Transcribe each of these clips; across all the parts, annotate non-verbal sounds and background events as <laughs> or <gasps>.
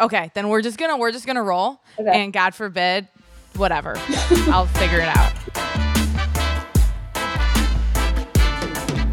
Okay, then we're just gonna we're just gonna roll, Okay. and God forbid, whatever, <laughs> I'll figure it out.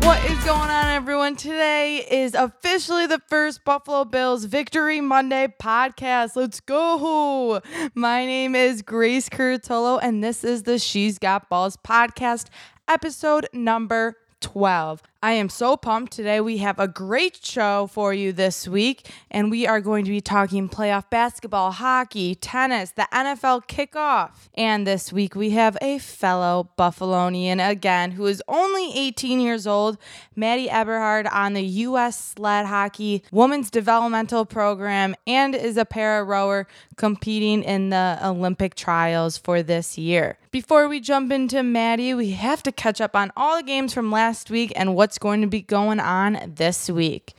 What is going on, everyone? Today is officially the first Buffalo Bills Victory Monday podcast. Let's go. My name is Grace Curtolo, and this is the She's Got Balls podcast, episode number 12. I am so pumped. Today we have a great show for you this week, and we are going to be talking playoff basketball, hockey, tennis, the NFL kickoff. And this week we have a fellow Buffalonian again who is only 18 years old, Maddie Eberhard on the U.S. sled hockey women's developmental program and is a para rower competing in the Olympic trials for this year. Before we jump into Maddie, we have to catch up on all the games from last week and what's going to be going on this week.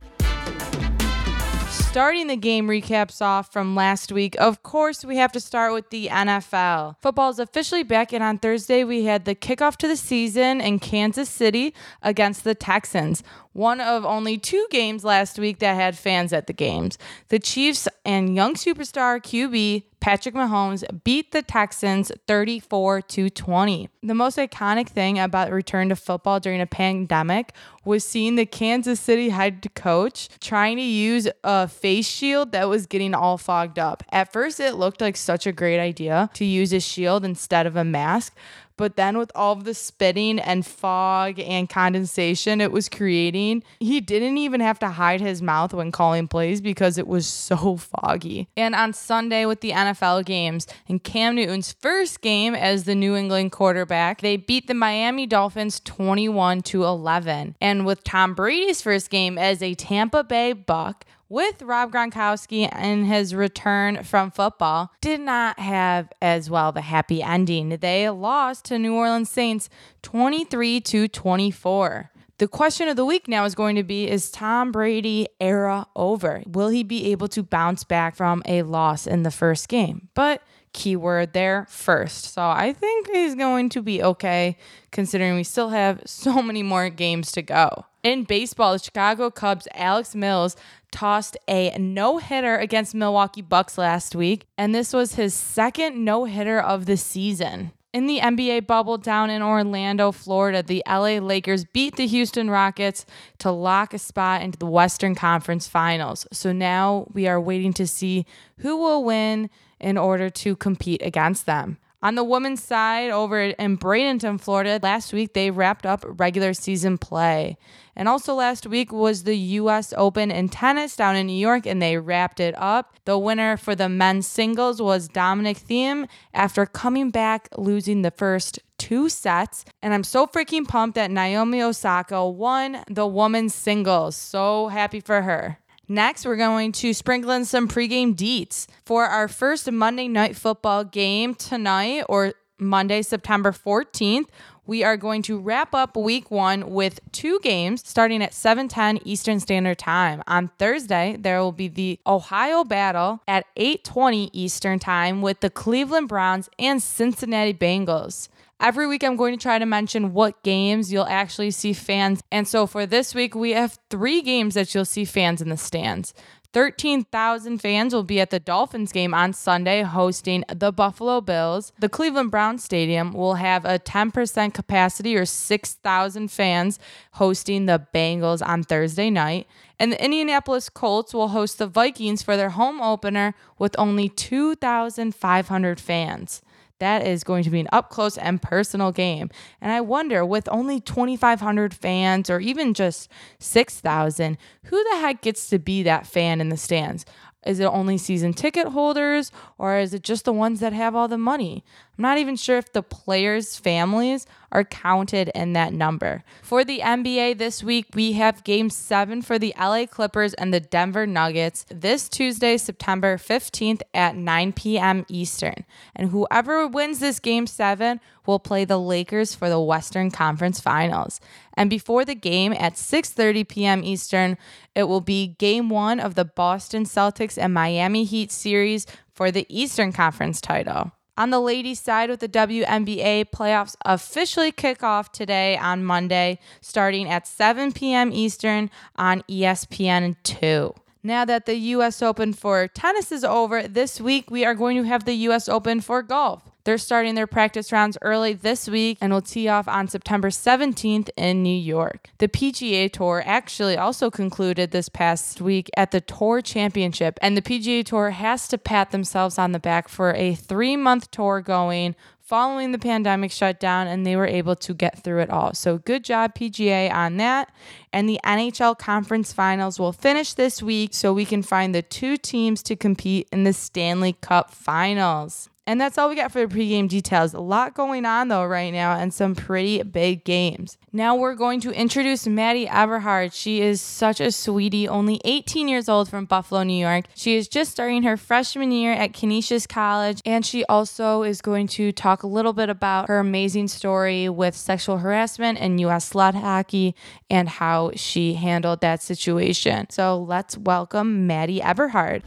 Starting the game recaps off from last week, of course, we have to start with the NFL. Football is officially back, and on Thursday, we had the kickoff to the season in Kansas City against the Texans. One of only two games last week that had fans at the games. The Chiefs and young superstar QB Patrick Mahomes beat the Texans 34 to 20. The most iconic thing about return to football during a pandemic was seeing the Kansas City head coach trying to use a face shield that was getting all fogged up. At first, it looked like such a great idea to use a shield instead of a mask. But then, with all of the spitting and fog and condensation it was creating, he didn't even have to hide his mouth when calling plays because it was so <laughs> foggy. And on Sunday, with the NFL games and Cam Newton's first game as the New England quarterback, they beat the Miami Dolphins 21 to 11. And with Tom Brady's first game as a Tampa Bay Buck, with Rob Gronkowski and his return from football did not have as well the happy ending. They lost to New Orleans Saints 23 to 24. The question of the week now is going to be Is Tom Brady era over? Will he be able to bounce back from a loss in the first game? But keyword there first. So I think he's going to be okay considering we still have <laughs> so many more games to go. In baseball, the Chicago Cubs' Alec Mills tossed a no hitter against Milwaukee Bucks last week, and this was his second no hitter of the season. In the NBA bubble down in Orlando, Florida, the LA Lakers beat the Houston Rockets to lock a spot into the Western Conference Finals. So now we are waiting to see who will win in order to compete against them. On the women's side, over in Bradenton, Florida, last week they wrapped up regular season play. And also last week was the US Open in tennis down in New York, and they wrapped it up. The winner for the men's singles was Dominic Thiem after coming back losing the first two sets. And I'm so freaking pumped that Naomi Osaka won the women's singles. So happy for her. Next, we're going to sprinkle in some pregame deets for our first Monday night football game tonight or Monday, September 14th. We are going to wrap up week one with two games starting at 7:10 Eastern Standard Time. On Thursday, there will be the Ohio Battle at 8:20 Eastern Time with the Cleveland Browns and Cincinnati Bengals. Every week, I'm going to try to mention what games you'll actually see fans. And so for this week, we have three games that you'll see fans in the stands. 13,000 fans will be at the Dolphins game on Sunday hosting the Buffalo Bills. The Cleveland Browns Stadium will have a 10% capacity or 6,000 fans hosting the Bengals on Thursday night. And the Indianapolis Colts will host the Vikings for their home opener with only 2,500 fans. That is going to be an up close and personal game. And I wonder, with only 2,500 fans or even just 6,000, who the heck gets to be that fan in the stands? Is it only season ticket holders or is it just the ones that have all the money? I'm not even sure if the players' families are counted in that number. For the NBA this week, we have game seven for the LA Clippers and the Denver Nuggets this Tuesday, September 15th at 9 p.m. Eastern. And whoever wins this game seven will play the Lakers for the Western Conference Finals. And before the game at 6:30 p.m. Eastern, it will be game 1 of the Boston Celtics and Miami Heat series for the Eastern Conference title. On the ladies' side, with the WNBA playoffs officially kick off today on Monday, starting at 7 p.m. Eastern on ESPN 2. Now that the US Open for tennis is over, this week we are going to have the US Open for golf. They're starting their practice rounds early this week and will tee off on September 17th in New York. The PGA Tour actually also concluded this past week at the Tour Championship, and the PGA Tour has to pat themselves on the back for a three month tour going following the pandemic shutdown and they were able to get through it all. So good job PGA on that. And the NHL conference finals will finish this week so we can find the two teams to compete in the Stanley Cup finals. And that's all we got for the pregame details. A lot going on though right now and some pretty big games. Now we're going to introduce Maddie Eberhard. She is such a sweetie, only 18 years old from Buffalo, New York. She is just starting her freshman year at Canisius College and she also is going to talk a little bit about her amazing story with sexual harassment and US sled hockey and how she handled that situation. So let's welcome Maddie Eberhard.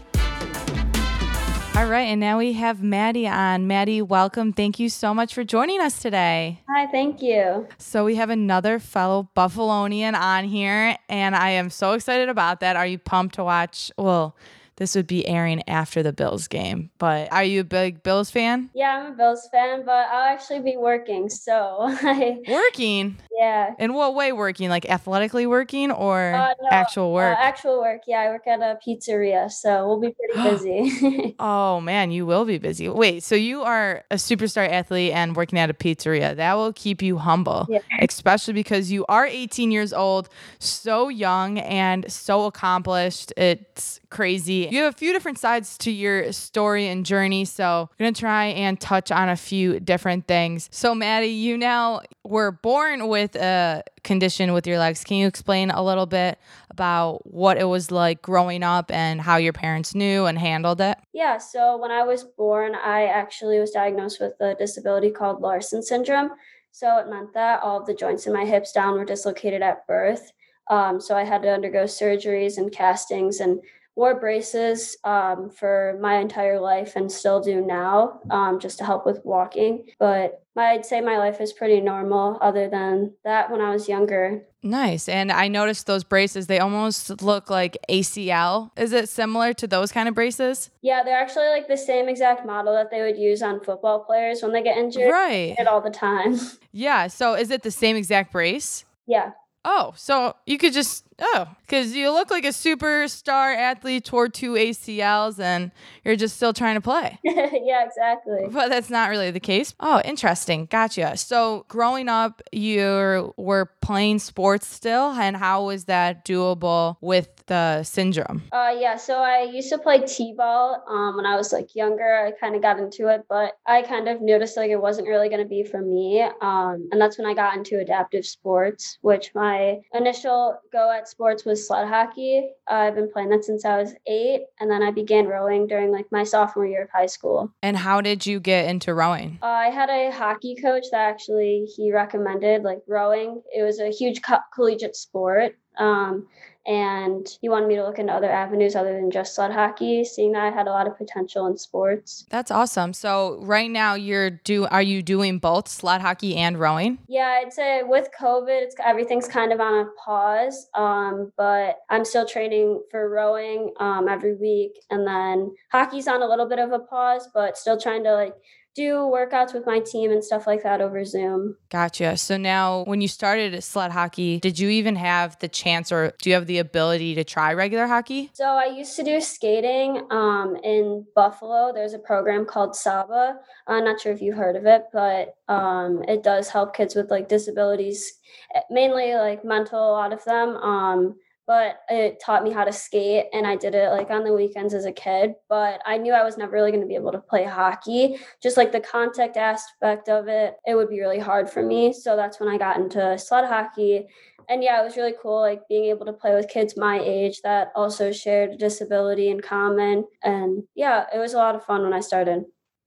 All right, and now we have Maddie on. Maddie, welcome. Thank you so much for joining us today. Hi, thank you. So we have another fellow Buffalonian on here, and I am so excited about that. Are you pumped to watch? Well, this would be airing after the Bills game. But are you a big Bills fan? Yeah, I'm a Bills fan, but I'll actually be working. So <laughs> I working. Yeah. In what way working? Like athletically working or uh, no, actual work? Uh, actual work. Yeah, I work at a pizzeria, so we'll be pretty <gasps> busy. <laughs> oh man, you will be busy. Wait, so you are a superstar athlete and working at a pizzeria. That will keep you humble, yeah. especially because you are 18 years old, so young and so accomplished. It's crazy. You have a few different sides to your story and journey, so I'm going to try and touch on a few different things. So, Maddie, you now were born with a condition with your legs. Can you explain a little bit about what it was like growing up and how your parents knew and handled it? Yeah, so when I was born, I actually was diagnosed with a disability called Larsen syndrome. So it meant that all of the joints in my hips down were dislocated at birth. Um, so I had to undergo surgeries and castings and wore braces um, for my entire life and still do now um, just to help with walking. But I'd say my life is pretty normal other than that when I was younger. Nice. And I noticed those braces, they almost look like ACL. Is it similar to those kind of braces? Yeah, they're actually like the same exact model that they would use on football players when they get injured. Right. It all the time. <laughs> Yeah. So is it the same exact brace? Yeah. Oh, so you could just Oh, because you look like a superstar athlete, toward two ACLs, and you're just still trying to play. <laughs> yeah, exactly. But that's not really the case. Oh, interesting. Gotcha. So, growing up, you were playing sports still, and how was that doable with the syndrome? Uh, yeah. So I used to play t-ball um, when I was like younger. I kind of got into it, but I kind of noticed like it wasn't really going to be for me. Um, and that's when I got into adaptive sports, which my initial go at sports was sled hockey. Uh, I've been playing that since I was eight, and then I began rowing during like my sophomore year of high school. And how did you get into rowing? Uh, I had a hockey coach that actually he recommended like rowing. It was a huge co- collegiate sport. Um, and he wanted me to look into other avenues other than just sled hockey seeing that i had a lot of potential in sports. That's awesome. So right now you're do are you doing both sled hockey and rowing? Yeah i'd say with covid it's everything's kind of on a pause um, but i'm still training for rowing um, every week. And then hockey's on a little bit of a pause but still trying to like do workouts with my team and stuff like that over Zoom. Gotcha. So now, when you started sled hockey, did you even have the chance or do you have the ability to try regular hockey? So I used to do skating um, in Buffalo. There's a program called SABAH. I'm not sure if you've heard of it, but um, it does help kids with like disabilities, eh, mainly like mental, a lot of them. Um, but it taught me how to skate and I did it like on the weekends as a kid. But I knew I was never really going to be able to play hockey. Just like the contact aspect of it, it would be really hard for me. So that's when I got into sled hockey. And yeah, it was really cool, like being able to play with kids my age that also shared a disability in common. And yeah, it was a lot of fun when I started.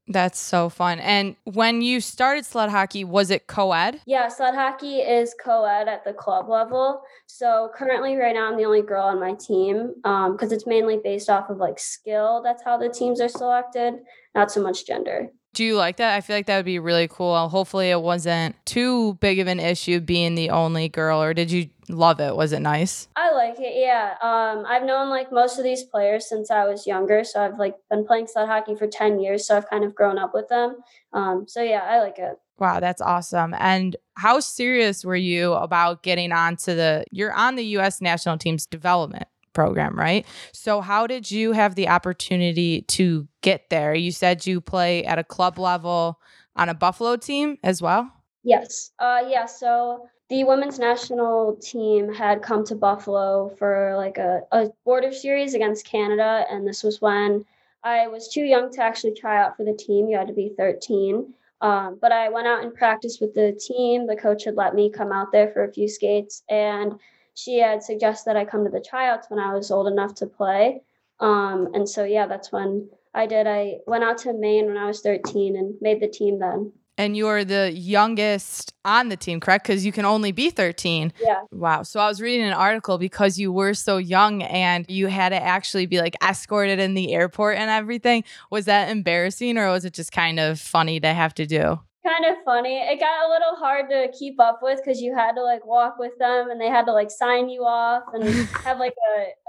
That's so fun. And when you started sled hockey, was it co ed? Yeah, sled hockey is co ed at the club level. So currently, right now, I'm the only girl on my team because um, it's mainly based off of like skill. That's how the teams are selected, not so much gender. Do you like that? I feel like that would be really cool. Hopefully, it wasn't too big of an issue being the only girl, or did you love it? Was it nice? I like it. Yeah. Um, I've known like most of these players since I was younger, so I've like been playing sled hockey for ten years, so I've kind of grown up with them. Um, so yeah, I like it. Wow, that's awesome. And how serious were you about getting onto the? You're on the U.S. national team's development program, right? So, how did you have the opportunity to get there? You said you play at a club level on a Buffalo team as well? Yes. Uh, yeah. So, the women's national team had come to Buffalo for like a, a border series against Canada. And this was when I was too young to actually try out for the team. You had to be 13. Um, but I went out and practiced with the team. The coach had let me come out there for a few skates. And she had suggested I come to the tryouts when I was old enough to play. Um, and so, yeah, that's when I did. I went out to Maine when I was 13 and made the team then. And you're the youngest on the team, correct? Because you can only be 13. Yeah. Wow. So I was reading an article because you were so young and you had to actually be like escorted in the airport and everything. Was that embarrassing or was it just kind of funny to have to do? Kind of funny. It got a little hard to keep up with because you had to like walk with them and they had to like sign you off and <laughs> have like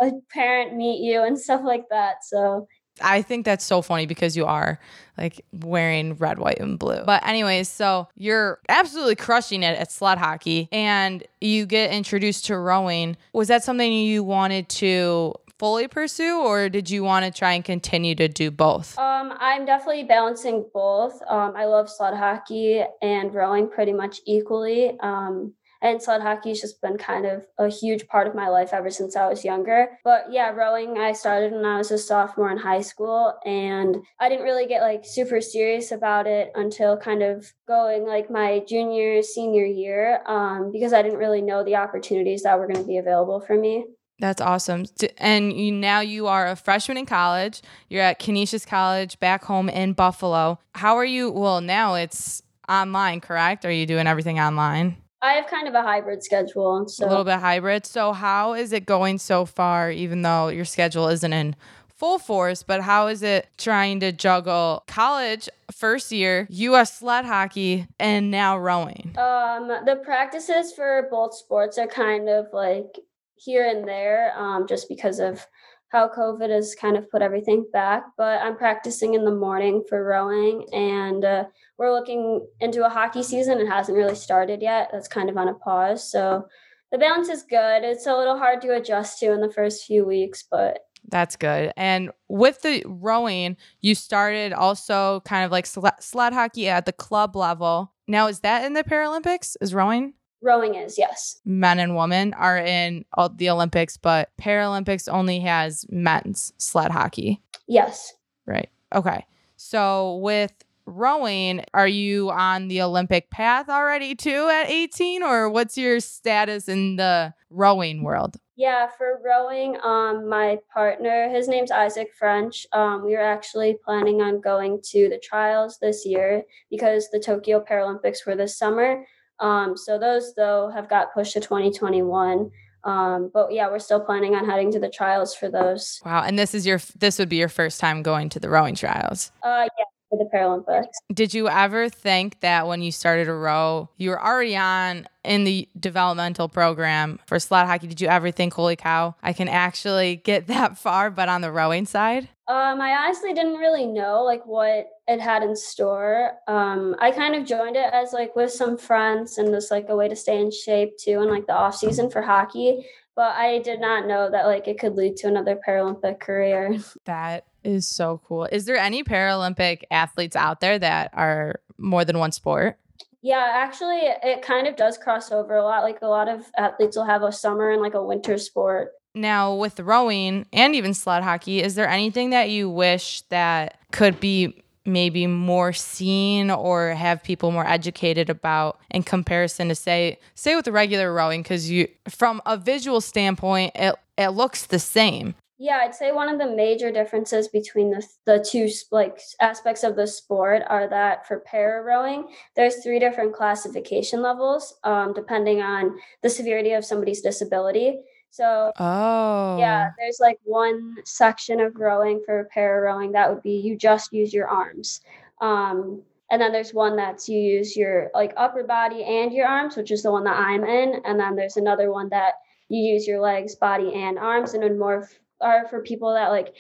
a, a parent meet you and stuff like that. So I think that's so funny because you are like wearing red, white, and blue. But, anyways, so you're absolutely crushing it at sled hockey and you get introduced to rowing. Was that something you wanted to fully pursue or did you want to try and continue to do both? Um, I'm definitely balancing both. Um, I love sled hockey and rowing pretty much equally. Um, and sled hockey has just been kind of a huge part of my life ever since I was younger. But yeah, rowing I started when I was a sophomore in high school and I didn't really get like super serious about it until kind of going like my junior senior year um, because I didn't really know the opportunities that were going to be available for me. That's awesome. And you, now you are a freshman in college. You're at Canisius College back home in Buffalo. How are you? Well, now it's online, correct? Are you doing everything online? I have kind of a hybrid schedule. So. A little bit hybrid. So, how is it going so far, even though your schedule isn't in full force? But how is it trying to juggle college, first year, U.S. sled hockey, and now rowing? Um, the practices for both sports are kind of like here and there um, just because of how COVID has kind of put everything back. But I'm practicing in the morning for rowing, and uh, we're looking into a hockey season. It hasn't really started yet. That's kind of on a pause. So the balance is good. It's a little hard to adjust to in the first few weeks, but. That's good. And with the rowing, you started also kind of like sled hockey at the club level. Now, is that in the Paralympics? Is rowing? Rowing is, yes. Men and women are in all the Olympics, but Paralympics only has men's sled hockey. Yes. Right. Okay. So with rowing, are you on the Olympic path already too at 18 or what's your status in the rowing world? Yeah, for rowing, um, my partner, his name's Isaac French. Um, we are actually planning on going to the trials this year because the Tokyo Paralympics were this summer. Um, so those though have got pushed to 2021. Um, but yeah, we're still planning on heading to the trials for those. Wow, and this is your this would be your first time going to the rowing trials. Uh, yeah, for the Paralympics. Did you ever think that when you started to row, you were already on in the developmental program for sled hockey? Did you ever think, holy cow, I can actually get <laughs> that far, but on the rowing side? Um, I honestly didn't really know like what it had in store. Um, I kind of joined it as like with some friends and just like a way to stay in shape too, and like the off season for hockey. But I did not know that like it could lead to another Paralympic career. <laughs> That is so cool. Is there any Paralympic athletes out there that are more than one sport? Yeah, actually, it kind of does cross over a lot. Like a lot of athletes will have a summer and like a winter sport. Now, with rowing and even sled hockey, is there anything that you wish that could be maybe more seen or have people more educated about in comparison to say say with the regular rowing because you from a visual standpoint it it looks the same yeah, I'd say one of the major differences between the the two like aspects of the sport are that for para rowing, there's three different classification levels, um, depending on the severity of somebody's disability. So, oh, yeah, there's like one section of rowing for para rowing that would be you just use your arms. Um, and then there's one that's you use your like upper body and your arms, which is the one that I'm in. And then there's another one that you use your legs, body, and arms, and then more f- are for people that like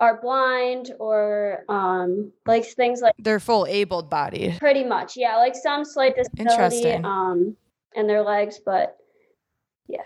are blind or um like things like They're full able bodied. pretty much yeah like some slight disability um in their legs but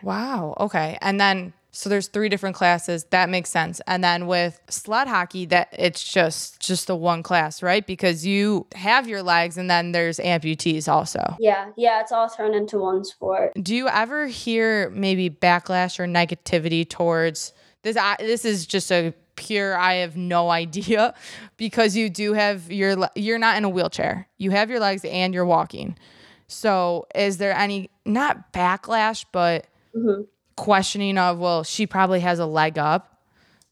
Wow. Okay. And then so there's three different classes. That makes sense. And then with sled hockey, that it's just just the one class, right? Because you have your legs and then there's amputees also. yeah yeah it's all turned into one sport Do you ever hear maybe backlash or negativity towards this? I, this is just a pure. I have no <laughs> idea because you do have your. You're not in a wheelchair. You have your legs and you're walking. So is there any not backlash, but hmm questioning of well, she probably has a leg up,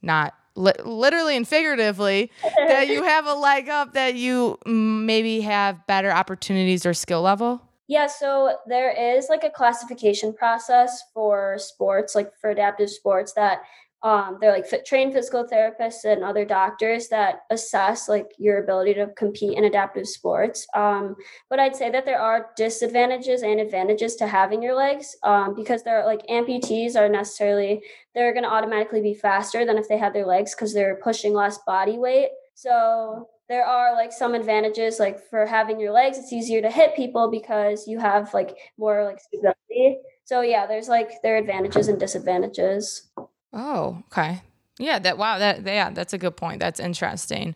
not li- literally and figuratively <laughs> that you have a leg up that you maybe have better opportunities or skill level. Yeah, so there is like a classification process for sports, like for adaptive sports, that um, they're like fit, trained physical therapists and other doctors that assess like your ability to compete in adaptive sports. Um, but I'd say that there are disadvantages and advantages to having your legs um, because they're like amputees are necessarily they're going to automatically be faster than if they had their legs because they're pushing less body weight. So there are like some advantages like for having your legs it's easier to hit people because you have like more like stability so yeah there's like there are advantages and disadvantages Oh, okay. Yeah, that wow, that yeah, that's a good point. That's interesting.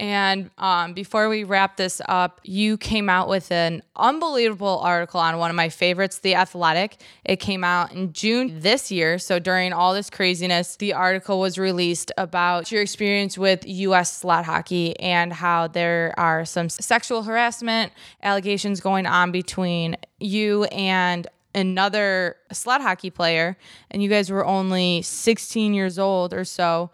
And um, before we wrap this up, you came out with an unbelievable article on one of my favorites, The Athletic. It came out in June this year. So during all this craziness, the article was released about your experience with U.S. sled hockey and how there are some sexual harassment allegations going on between you and another sled hockey player, and you guys were only 16 years old or so.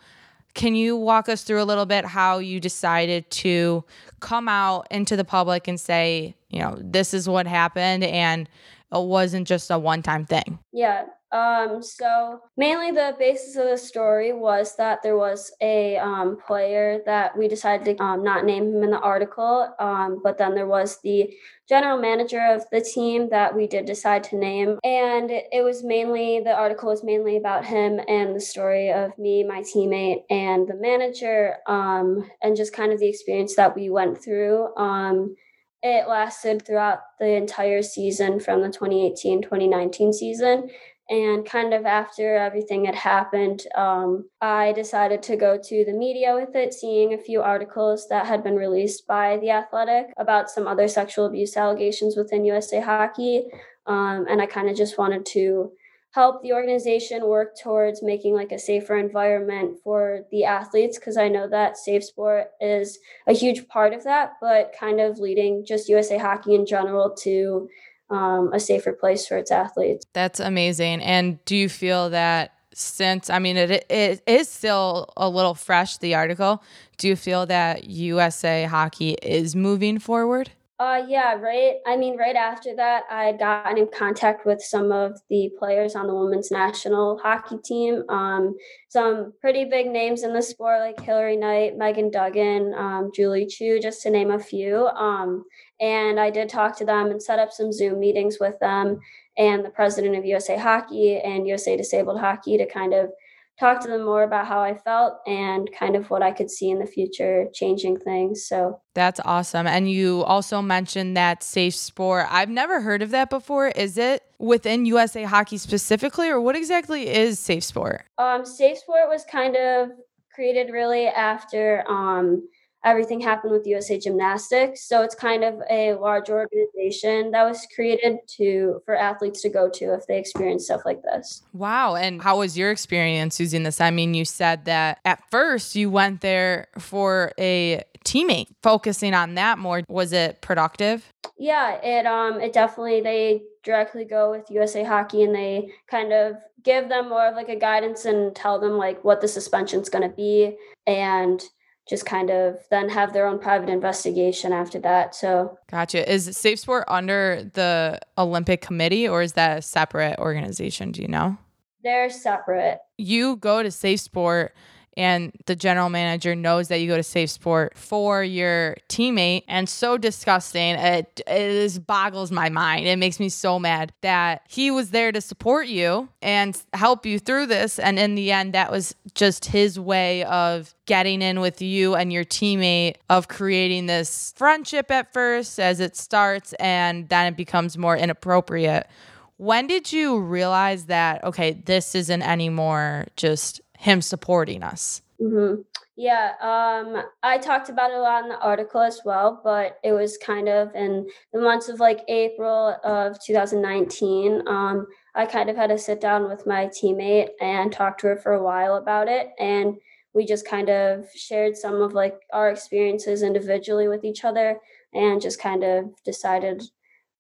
Can you walk us through a little bit how you decided to come out into the public and say, you know, this is what happened and it wasn't just a one time thing? yeah um so mainly the basis of the story was that there was a um, player that we decided to um, not name him in the article um, but then there was the general manager of the team that we did decide to name. And it, was mainly, the article was mainly about him and the story of me, my teammate, and the manager, um, and just kind of the experience that we went through. Um, it lasted throughout the entire season from the 2018 2019 season. And kind of after everything had happened, um, I decided to go to the media with it, seeing a few articles that had been released by The Athletic about some other sexual abuse allegations within USA Hockey. Um, and I kind of just wanted to help the organization work towards making like a safer environment for the athletes because I know that safe sport is a huge part of that, but kind of leading just USA Hockey in general to um, a safer place for its athletes. That's amazing. And do you feel that since I mean it it is still a little fresh the article, do you feel that USA hockey is moving forward? Uh, yeah, right. I mean, right after that, I gotten in contact with some of the players on the women's national hockey team. Um, some pretty big names in the sport, like Hilary Knight, Megan Duggan, um, Julie Chu, just to name a few. Um, and I did talk to them and set up some Zoom meetings with them and the president of USA Hockey and USA Disabled Hockey to kind of talk to them more about how I felt and kind of what I could see in the future changing things. So That's awesome. And you also mentioned that safe sport. I've never heard of that before. Is it within USA Hockey specifically, or what exactly is safe sport? Um, Safe Sport was kind of created really after um, everything happened with USA Gymnastics. So it's kind of a large organization that was created to for athletes to go to if they experience stuff like this. Wow. And how was your experience using this? I mean, you said that at first you went there for a teammate, focusing on that more. Was it productive? Yeah, it um it definitely they directly go with USA Hockey and they kind of give them more of like a guidance and tell them like what the suspension's going to be and just kind of then have their own private investigation after that. So Gotcha. Is Safe Sport under the Olympic Committee or is that a separate organization? Do you know? they're separate. You go to Safe Sport and the general manager knows that you go to Safe Sport for your teammate and so disgusting. It, it is boggles my mind. It makes me so mad that he was there to support you and help you through this. And in the end, that was just his way of getting in with you and your teammate of creating this friendship at first as it starts and then it becomes more inappropriate. When did you realize that, okay, this isn't anymore just him supporting us? Mm-hmm. Yeah, um, I talked about it a lot in the article as well, but it was kind of in the months of like April of 2019. Um, I kind of had to sit down with my teammate and talk to her for a while about it. And we just kind of shared some of like our experiences individually with each other and just kind of decided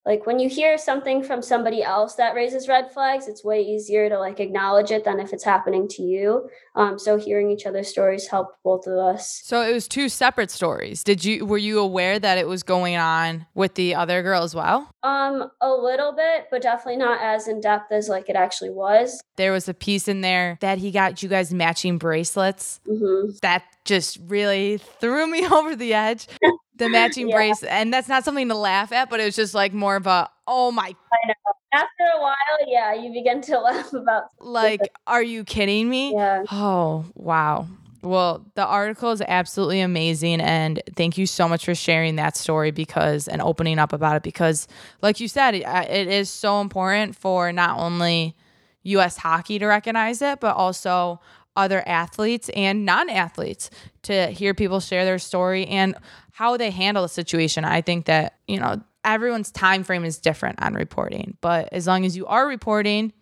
like when you hear something from somebody else that raises red flags it's way easier to like acknowledge it than if it's happening to you. Um, so hearing each other's stories helped both of us. So it was two separate stories. Did you were you aware that it was going on with the other girl as well? Um a little bit but definitely not as in depth as like it actually was. There was a piece in there that he got you guys matching bracelets? Mm-hmm. that just really threw me <laughs> over the edge the <laughs> matching yeah. brace and that's not something to laugh at but it was just like more of a oh my I know. after a while yeah you begin to <laughs> laugh about like are you kidding me yeah oh wow well, the article is absolutely amazing. And thank you so much for sharing that story because and opening up about it because, like you said, it, it is so important for not only U.S. hockey to recognize it, but also other athletes and non athletes to hear people share their story and how they handle the situation. I think that, you know, everyone's time frame is different on reporting, but as long as you are reporting,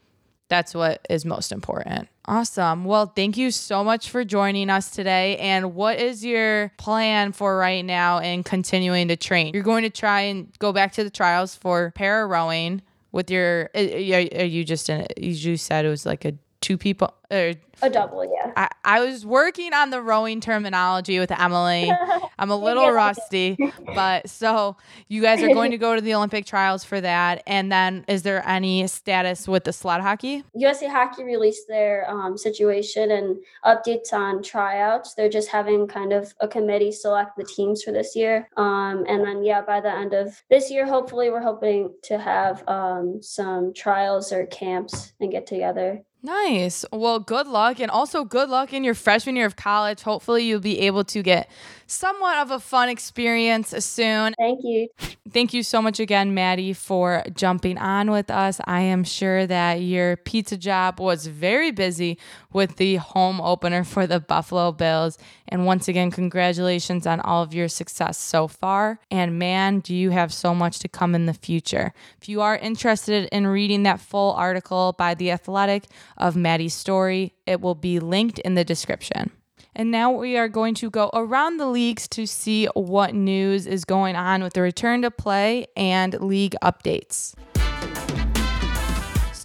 that's what is most important. Awesome. Well, thank you so much for joining us today. And what is your plan for right now in continuing to train? You're going to try and go back to the trials for para rowing with your. Are you just in? You said it was like a two people or a double, yeah. I, I was working on the rowing terminology with Emily. <laughs> I'm a little rusty, but <laughs> so you guys are going to go to the Olympic trials for that. And then is there any status with the sled hockey? USA Hockey released their um, situation and updates on tryouts. They're just having kind of a committee select the teams for this year. Um, and then, yeah, by the end of this year, hopefully, we're hoping to have um, some trials or camps and get together. Nice. Well, good luck. And also, good luck in your freshman year of college. Hopefully, you'll be able to get somewhat of a fun experience soon. Thank you. Thank you so much again, Maddie, for jumping on with us. I am sure that your pizza job was very busy with the home opener for the Buffalo Bills. And once again, congratulations on all of your success so far. And man, do you have so much to come in the future. If you are interested in reading that full article by The Athletic of Maddie's story, it will be linked in the description. And now we are going to go around the leagues to see what news is going on with the return to play and league updates.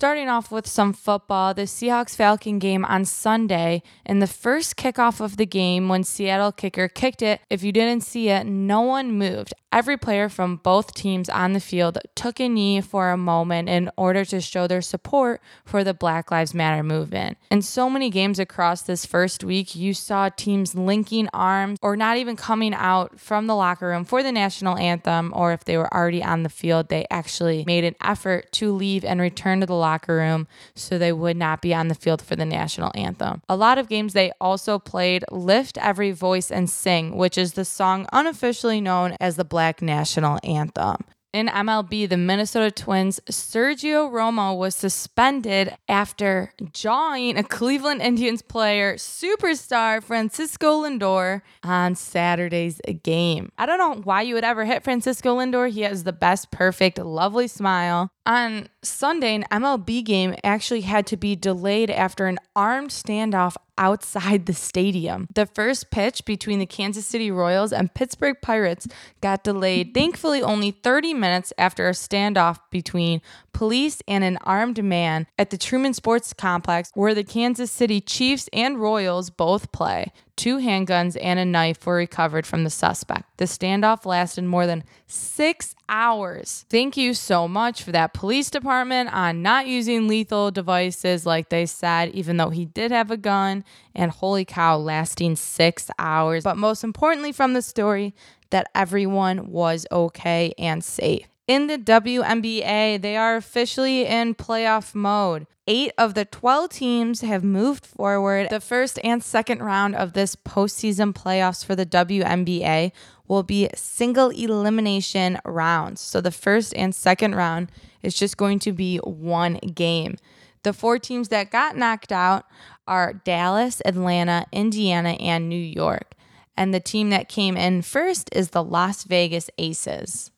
Starting off with some football, the Seahawks Falcon game on Sunday, and the first kickoff of the game when Seattle kicker kicked it. If you didn't see it, no one moved. Every player from both teams on the field took a knee for a moment in order to show their support for the Black Lives Matter movement. In so many games across this first week, you saw teams linking arms or not even coming out from the locker room for the national anthem, or if they were already on the field, they actually made an effort to leave and return to the locker room so they would not be on the field for the national anthem. A lot of games they also played Lift Every Voice and Sing, which is the song unofficially known as the Black National Anthem. In MLB, the Minnesota Twins' Sergio Romo was suspended after jawing a Cleveland Indians player, superstar Francisco Lindor, on Saturday's game. I don't know why you would ever hit Francisco Lindor. He has the best, perfect, lovely smile. On Sunday, an MLB game actually had to be delayed after an armed standoff outside the stadium. The first pitch between the Kansas City Royals and Pittsburgh Pirates got delayed, thankfully, only 30 minutes after a standoff between police and an armed man at the Truman Sports Complex, where the Kansas City Chiefs and Royals both play. Two handguns, and a knife were recovered from the suspect. The standoff lasted more than six hours. Thank you so much for that police department on not using lethal devices like they said, even though he did have a gun. And holy cow, lasting six hours. But most importantly, from the story, that everyone was okay and safe. In the WNBA, they are officially in playoff mode. Eight of the 12 teams have moved forward. The first and second round of this postseason playoffs for the WNBA will be single elimination rounds. So the first and second round is just going to be one game. The four teams that got knocked out are Dallas, Atlanta, Indiana, and New York. And the team that came in first is the Las Vegas Aces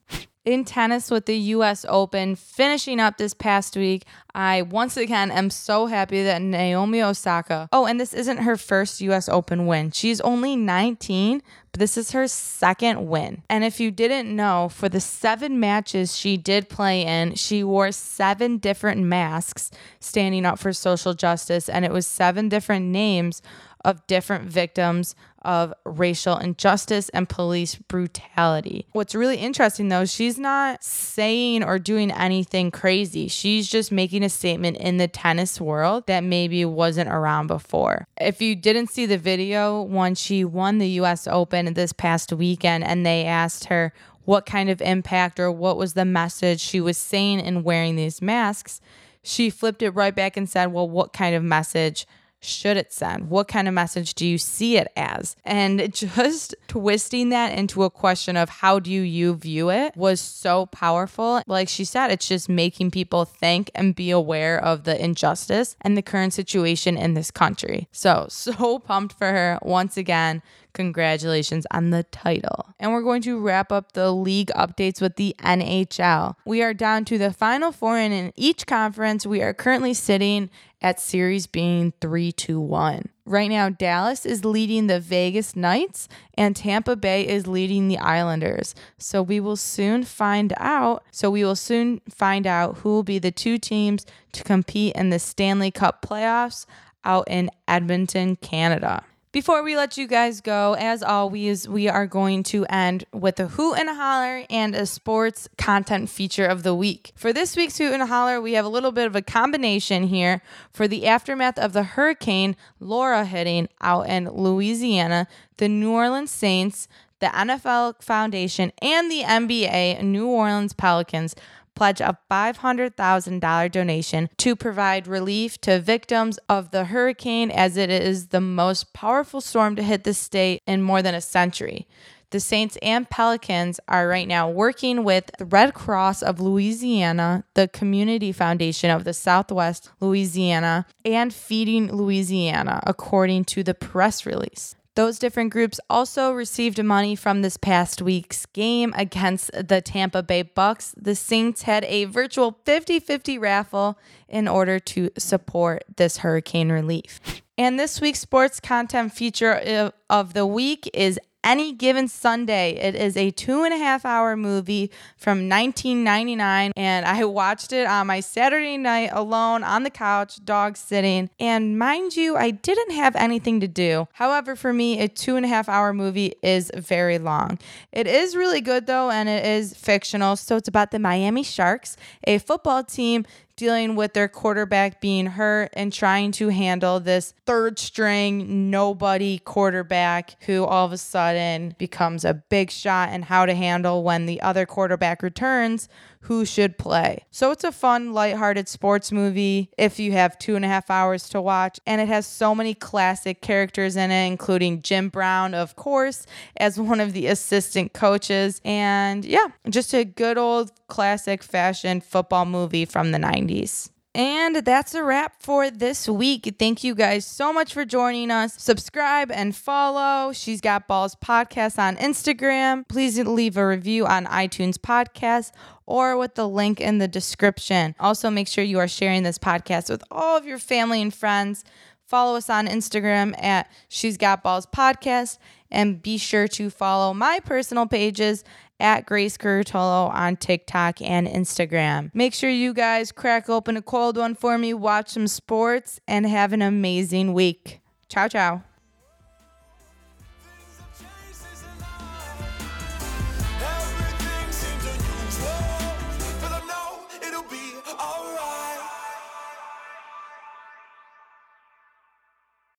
in tennis with the US Open finishing up this past week. I once again am so happy that Naomi Osaka. Oh, and this isn't her first US Open win. She's only 19, but this is her second win. And if you didn't know, for the seven matches she did play in, she wore seven different masks standing up for social justice, and it was seven different names of different victims of racial injustice and police brutality. What's really interesting though, she's not saying or doing anything crazy. She's just making a statement in the tennis world that maybe wasn't around before. If you didn't see the video when she won the US Open this past weekend and they asked her what kind of impact or what was the message she was saying in wearing these masks, she flipped it right back and said, Well, what kind of message? Should it send? What kind of message do you see it as? And <laughs> just twisting that into a question of how do you view it was so powerful. Like she said, it's just making people think and be aware of the injustice and the current situation in this country. So, <laughs> so pumped for her once again. Congratulations on the title. And we're going to wrap up the league updates with the NHL. We are down to the final four, and in each conference, we are currently sitting at series being 3 2 1. Right now, Dallas is leading the Vegas Knights and Tampa Bay is leading the Islanders. So we will soon find out. So we will soon find out who will be the two teams to compete in the Stanley Cup playoffs out in Edmonton, Canada. Before we let you guys go, as always, we are going to end with a hoot and a holler and a sports content feature of the week. For this week's hoot and a holler, we have a little bit of a combination here for the aftermath of the hurricane Laura hitting out in Louisiana. The New Orleans Saints, the NFL Foundation, and the NBA New Orleans Pelicans pledge a $500,000 donation to provide relief to victims of the hurricane as it is the most powerful storm to hit the state in more than a century. The Saints and Pelicans are right now working with the Red Cross of Louisiana, the Community Foundation of the Southwest Louisiana, and Feeding Louisiana, according to the press release. Those different groups also received money from this past week's game against the Tampa Bay Bucks. The Saints had a virtual 50-50 raffle in order to support this hurricane relief. And this week's sports content feature uh, of the week is any Given Sunday. It is a two and a half hour movie from 1999, and I watched it on my Saturday night alone on the couch, dog sitting. And mind you, I didn't have anything to do. However, for me, a two and a half hour movie is very long. It is really good though, and it is fictional. So it's about the Miami Sharks, a football team dealing with their quarterback being hurt and trying to handle this third string nobody quarterback who all of a sudden becomes a big shot and how to handle when the other quarterback returns who should play. So it's a fun, lighthearted sports movie if you have two and a half hours to watch. And it has so many classic characters in it, including Jim Brown, of course, as <laughs> one of the assistant coaches. And yeah, just a good old classic fashion football movie from the 90s. And that's a wrap for this week. Thank you guys so much for joining us. Subscribe and follow. She's Got Balls podcast on Instagram. Please leave a review on iTunes podcast or with the link in the description. Also, make sure you are sharing this podcast with all of your family and friends. Follow us on Instagram at She's Got Balls Podcast and be sure to follow my personal pages at Grace Curtolo on TikTok and Instagram. Make sure you guys crack open a cold one for me, watch some sports, and have an amazing week. Ciao, ciao.